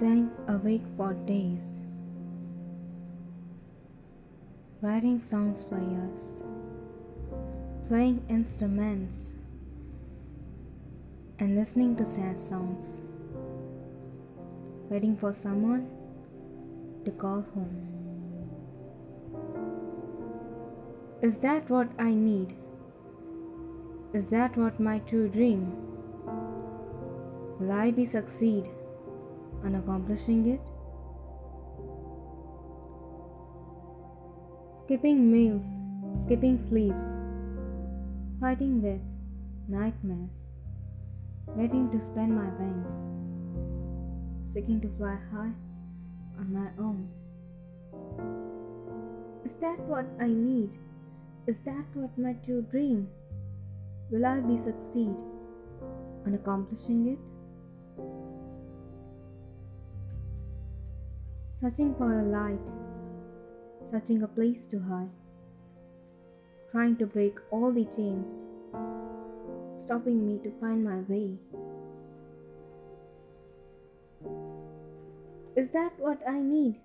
Staying awake for days. Writing songs for years. Playing instruments. And listening to sad songs. Waiting for someone to call home. Is that what I need? Is that what my true dream? Will I be succeed on accomplishing it? Skipping meals, skipping sleeps, fighting with nightmares, waiting to spend my wings, seeking to fly high on my own. Is that what I need? Is that what my true dream? Will I be succeed on accomplishing it? Searching for a light, searching a place to hide, trying to break all the chains, stopping me to find my way. Is that what I need?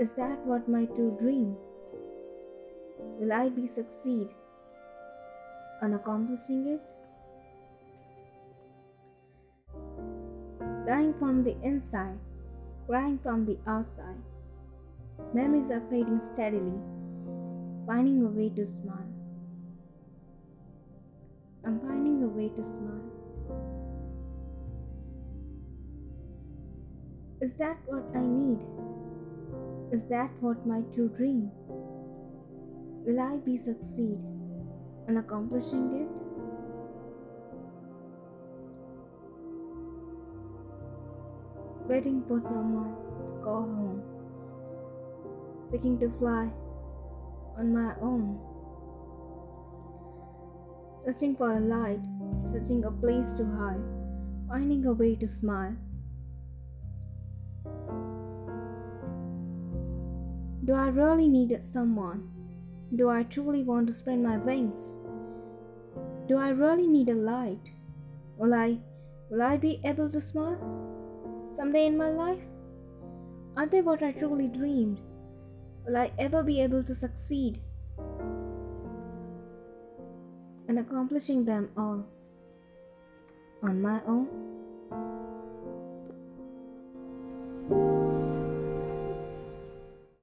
Is that what my true dream? Will I be succeed on accomplishing it? Dying from the inside, crying from the outside. Memories are fading steadily, finding a way to smile. I'm finding a way to smile. Is that what I need? Is that what my true dream? Will I be succeed in accomplishing it? Waiting for someone to call home, seeking to fly on my own, searching for a light, searching a place to hide, finding a way to smile. Do I really need someone? Do I truly want to spread my wings? Do I really need a light? Will I will I be able to smile someday in my life? Are they what I truly dreamed? Will I ever be able to succeed in accomplishing them all on my own?